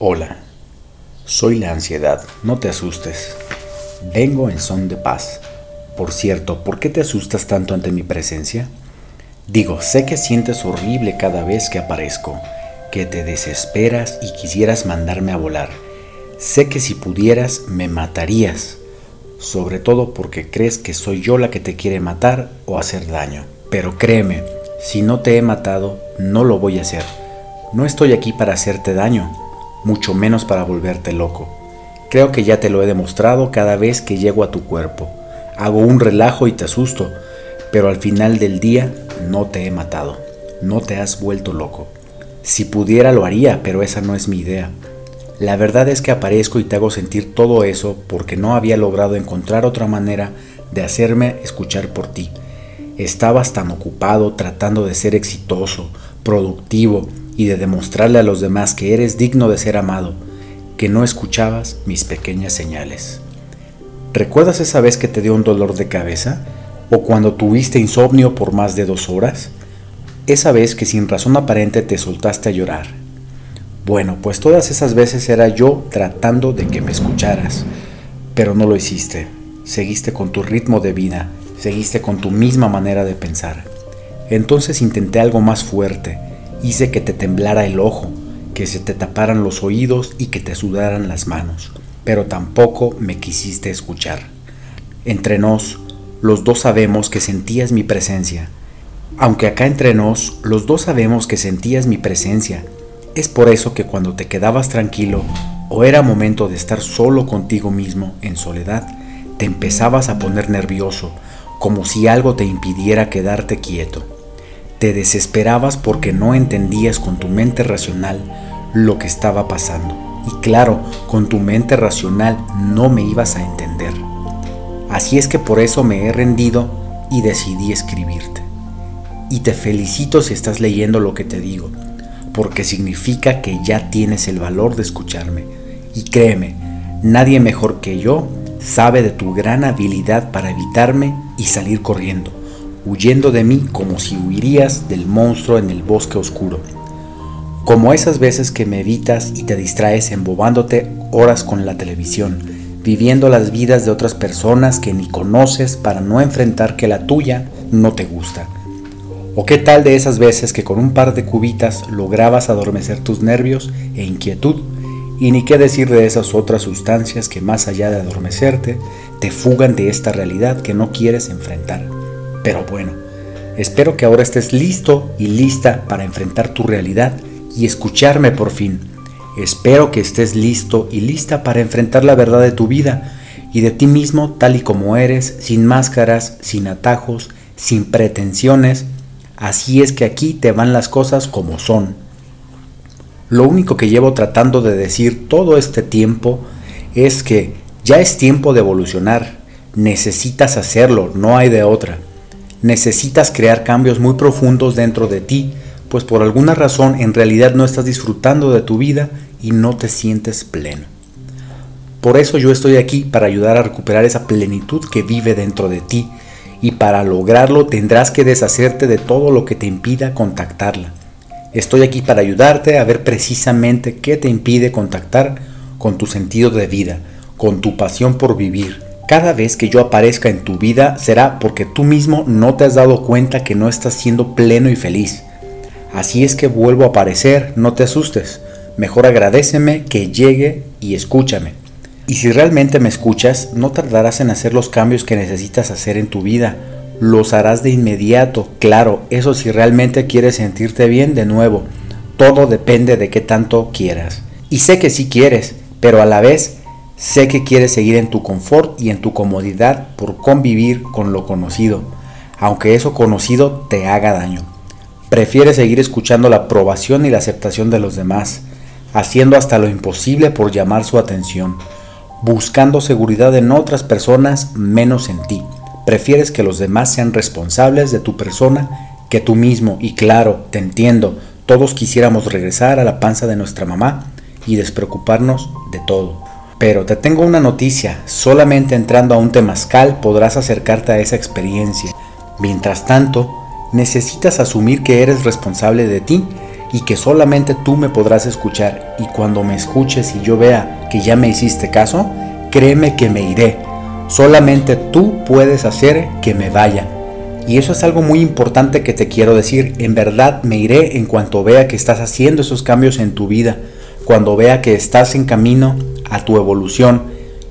Hola, soy la ansiedad, no te asustes. Vengo en son de paz. Por cierto, ¿por qué te asustas tanto ante mi presencia? Digo, sé que sientes horrible cada vez que aparezco, que te desesperas y quisieras mandarme a volar. Sé que si pudieras me matarías, sobre todo porque crees que soy yo la que te quiere matar o hacer daño. Pero créeme, si no te he matado, no lo voy a hacer. No estoy aquí para hacerte daño, mucho menos para volverte loco. Creo que ya te lo he demostrado cada vez que llego a tu cuerpo. Hago un relajo y te asusto, pero al final del día no te he matado, no te has vuelto loco. Si pudiera lo haría, pero esa no es mi idea. La verdad es que aparezco y te hago sentir todo eso porque no había logrado encontrar otra manera de hacerme escuchar por ti. Estabas tan ocupado tratando de ser exitoso, productivo, y de demostrarle a los demás que eres digno de ser amado, que no escuchabas mis pequeñas señales. ¿Recuerdas esa vez que te dio un dolor de cabeza? ¿O cuando tuviste insomnio por más de dos horas? Esa vez que sin razón aparente te soltaste a llorar. Bueno, pues todas esas veces era yo tratando de que me escucharas, pero no lo hiciste. Seguiste con tu ritmo de vida, seguiste con tu misma manera de pensar. Entonces intenté algo más fuerte, Hice que te temblara el ojo, que se te taparan los oídos y que te sudaran las manos, pero tampoco me quisiste escuchar. Entre nos, los dos sabemos que sentías mi presencia. Aunque acá entre nos, los dos sabemos que sentías mi presencia. Es por eso que cuando te quedabas tranquilo o era momento de estar solo contigo mismo en soledad, te empezabas a poner nervioso, como si algo te impidiera quedarte quieto. Te desesperabas porque no entendías con tu mente racional lo que estaba pasando. Y claro, con tu mente racional no me ibas a entender. Así es que por eso me he rendido y decidí escribirte. Y te felicito si estás leyendo lo que te digo, porque significa que ya tienes el valor de escucharme. Y créeme, nadie mejor que yo sabe de tu gran habilidad para evitarme y salir corriendo huyendo de mí como si huirías del monstruo en el bosque oscuro. Como esas veces que me evitas y te distraes embobándote horas con la televisión, viviendo las vidas de otras personas que ni conoces para no enfrentar que la tuya no te gusta. ¿O qué tal de esas veces que con un par de cubitas lograbas adormecer tus nervios e inquietud? Y ni qué decir de esas otras sustancias que más allá de adormecerte, te fugan de esta realidad que no quieres enfrentar. Pero bueno, espero que ahora estés listo y lista para enfrentar tu realidad y escucharme por fin. Espero que estés listo y lista para enfrentar la verdad de tu vida y de ti mismo tal y como eres, sin máscaras, sin atajos, sin pretensiones. Así es que aquí te van las cosas como son. Lo único que llevo tratando de decir todo este tiempo es que ya es tiempo de evolucionar. Necesitas hacerlo, no hay de otra necesitas crear cambios muy profundos dentro de ti, pues por alguna razón en realidad no estás disfrutando de tu vida y no te sientes pleno. Por eso yo estoy aquí para ayudar a recuperar esa plenitud que vive dentro de ti y para lograrlo tendrás que deshacerte de todo lo que te impida contactarla. Estoy aquí para ayudarte a ver precisamente qué te impide contactar con tu sentido de vida, con tu pasión por vivir, cada vez que yo aparezca en tu vida será porque tú mismo no te has dado cuenta que no estás siendo pleno y feliz. Así es que vuelvo a aparecer, no te asustes. Mejor agradeceme que llegue y escúchame. Y si realmente me escuchas, no tardarás en hacer los cambios que necesitas hacer en tu vida. Los harás de inmediato, claro, eso si realmente quieres sentirte bien de nuevo. Todo depende de qué tanto quieras. Y sé que sí quieres, pero a la vez Sé que quieres seguir en tu confort y en tu comodidad por convivir con lo conocido, aunque eso conocido te haga daño. Prefieres seguir escuchando la aprobación y la aceptación de los demás, haciendo hasta lo imposible por llamar su atención, buscando seguridad en otras personas menos en ti. Prefieres que los demás sean responsables de tu persona que tú mismo. Y claro, te entiendo, todos quisiéramos regresar a la panza de nuestra mamá y despreocuparnos de todo. Pero te tengo una noticia, solamente entrando a un temazcal podrás acercarte a esa experiencia. Mientras tanto, necesitas asumir que eres responsable de ti y que solamente tú me podrás escuchar y cuando me escuches y yo vea que ya me hiciste caso, créeme que me iré. Solamente tú puedes hacer que me vaya. Y eso es algo muy importante que te quiero decir. En verdad me iré en cuanto vea que estás haciendo esos cambios en tu vida, cuando vea que estás en camino a tu evolución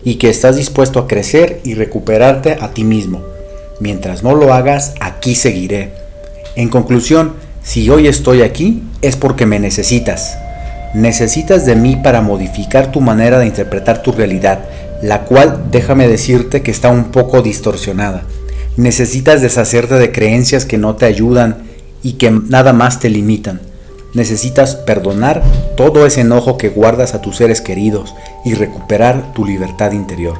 y que estás dispuesto a crecer y recuperarte a ti mismo. Mientras no lo hagas, aquí seguiré. En conclusión, si hoy estoy aquí es porque me necesitas. Necesitas de mí para modificar tu manera de interpretar tu realidad, la cual déjame decirte que está un poco distorsionada. Necesitas deshacerte de creencias que no te ayudan y que nada más te limitan. Necesitas perdonar todo ese enojo que guardas a tus seres queridos y recuperar tu libertad interior.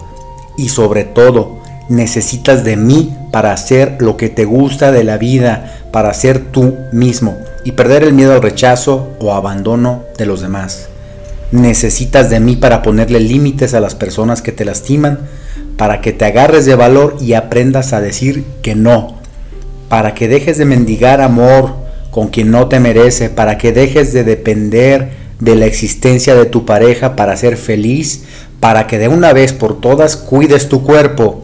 Y sobre todo, necesitas de mí para hacer lo que te gusta de la vida, para ser tú mismo y perder el miedo al rechazo o abandono de los demás. Necesitas de mí para ponerle límites a las personas que te lastiman, para que te agarres de valor y aprendas a decir que no, para que dejes de mendigar amor con quien no te merece, para que dejes de depender de la existencia de tu pareja para ser feliz, para que de una vez por todas cuides tu cuerpo.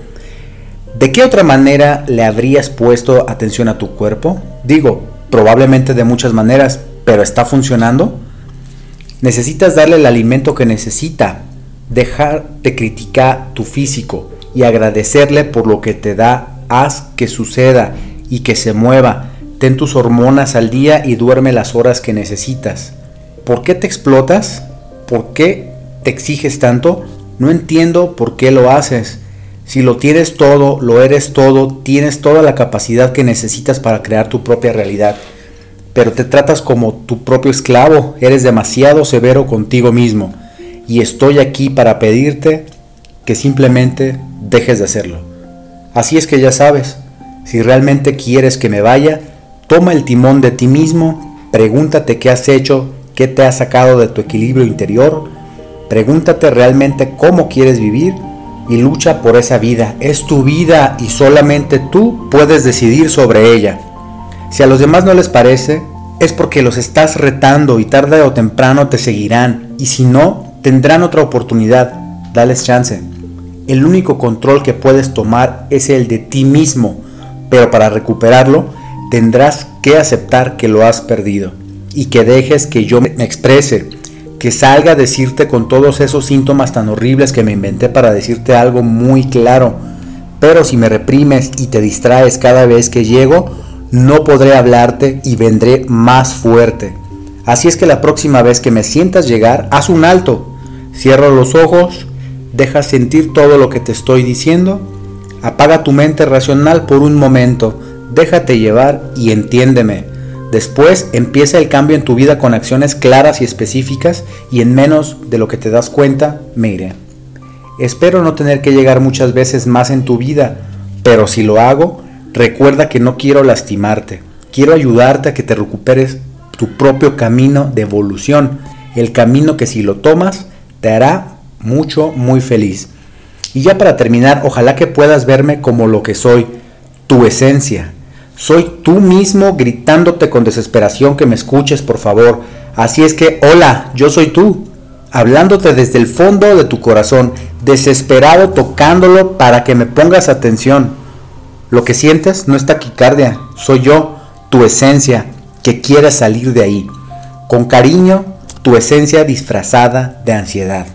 ¿De qué otra manera le habrías puesto atención a tu cuerpo? Digo, probablemente de muchas maneras, pero ¿está funcionando? Necesitas darle el alimento que necesita, dejar de criticar tu físico y agradecerle por lo que te da. Haz que suceda y que se mueva. Ten tus hormonas al día y duerme las horas que necesitas. ¿Por qué te explotas? ¿Por qué te exiges tanto? No entiendo por qué lo haces. Si lo tienes todo, lo eres todo, tienes toda la capacidad que necesitas para crear tu propia realidad. Pero te tratas como tu propio esclavo, eres demasiado severo contigo mismo y estoy aquí para pedirte que simplemente dejes de hacerlo. Así es que ya sabes, si realmente quieres que me vaya, toma el timón de ti mismo, pregúntate qué has hecho, qué te ha sacado de tu equilibrio interior, pregúntate realmente cómo quieres vivir y lucha por esa vida. Es tu vida y solamente tú puedes decidir sobre ella. Si a los demás no les parece, es porque los estás retando y tarde o temprano te seguirán. Y si no, Tendrán otra oportunidad, dales chance. El único control que puedes tomar es el de ti mismo, pero para recuperarlo tendrás que aceptar que lo has perdido y que dejes que yo me exprese, que salga a decirte con todos esos síntomas tan horribles que me inventé para decirte algo muy claro. Pero si me reprimes y te distraes cada vez que llego, no podré hablarte y vendré más fuerte. Así es que la próxima vez que me sientas llegar, haz un alto Cierra los ojos, deja sentir todo lo que te estoy diciendo, apaga tu mente racional por un momento, déjate llevar y entiéndeme. Después empieza el cambio en tu vida con acciones claras y específicas y en menos de lo que te das cuenta, me iré. Espero no tener que llegar muchas veces más en tu vida, pero si lo hago, recuerda que no quiero lastimarte. Quiero ayudarte a que te recuperes tu propio camino de evolución, el camino que si lo tomas, te hará mucho, muy feliz. Y ya para terminar, ojalá que puedas verme como lo que soy, tu esencia. Soy tú mismo gritándote con desesperación que me escuches, por favor. Así es que, hola, yo soy tú, hablándote desde el fondo de tu corazón, desesperado tocándolo para que me pongas atención. Lo que sientes no es taquicardia, soy yo, tu esencia, que quiere salir de ahí. Con cariño tu esencia disfrazada de ansiedad.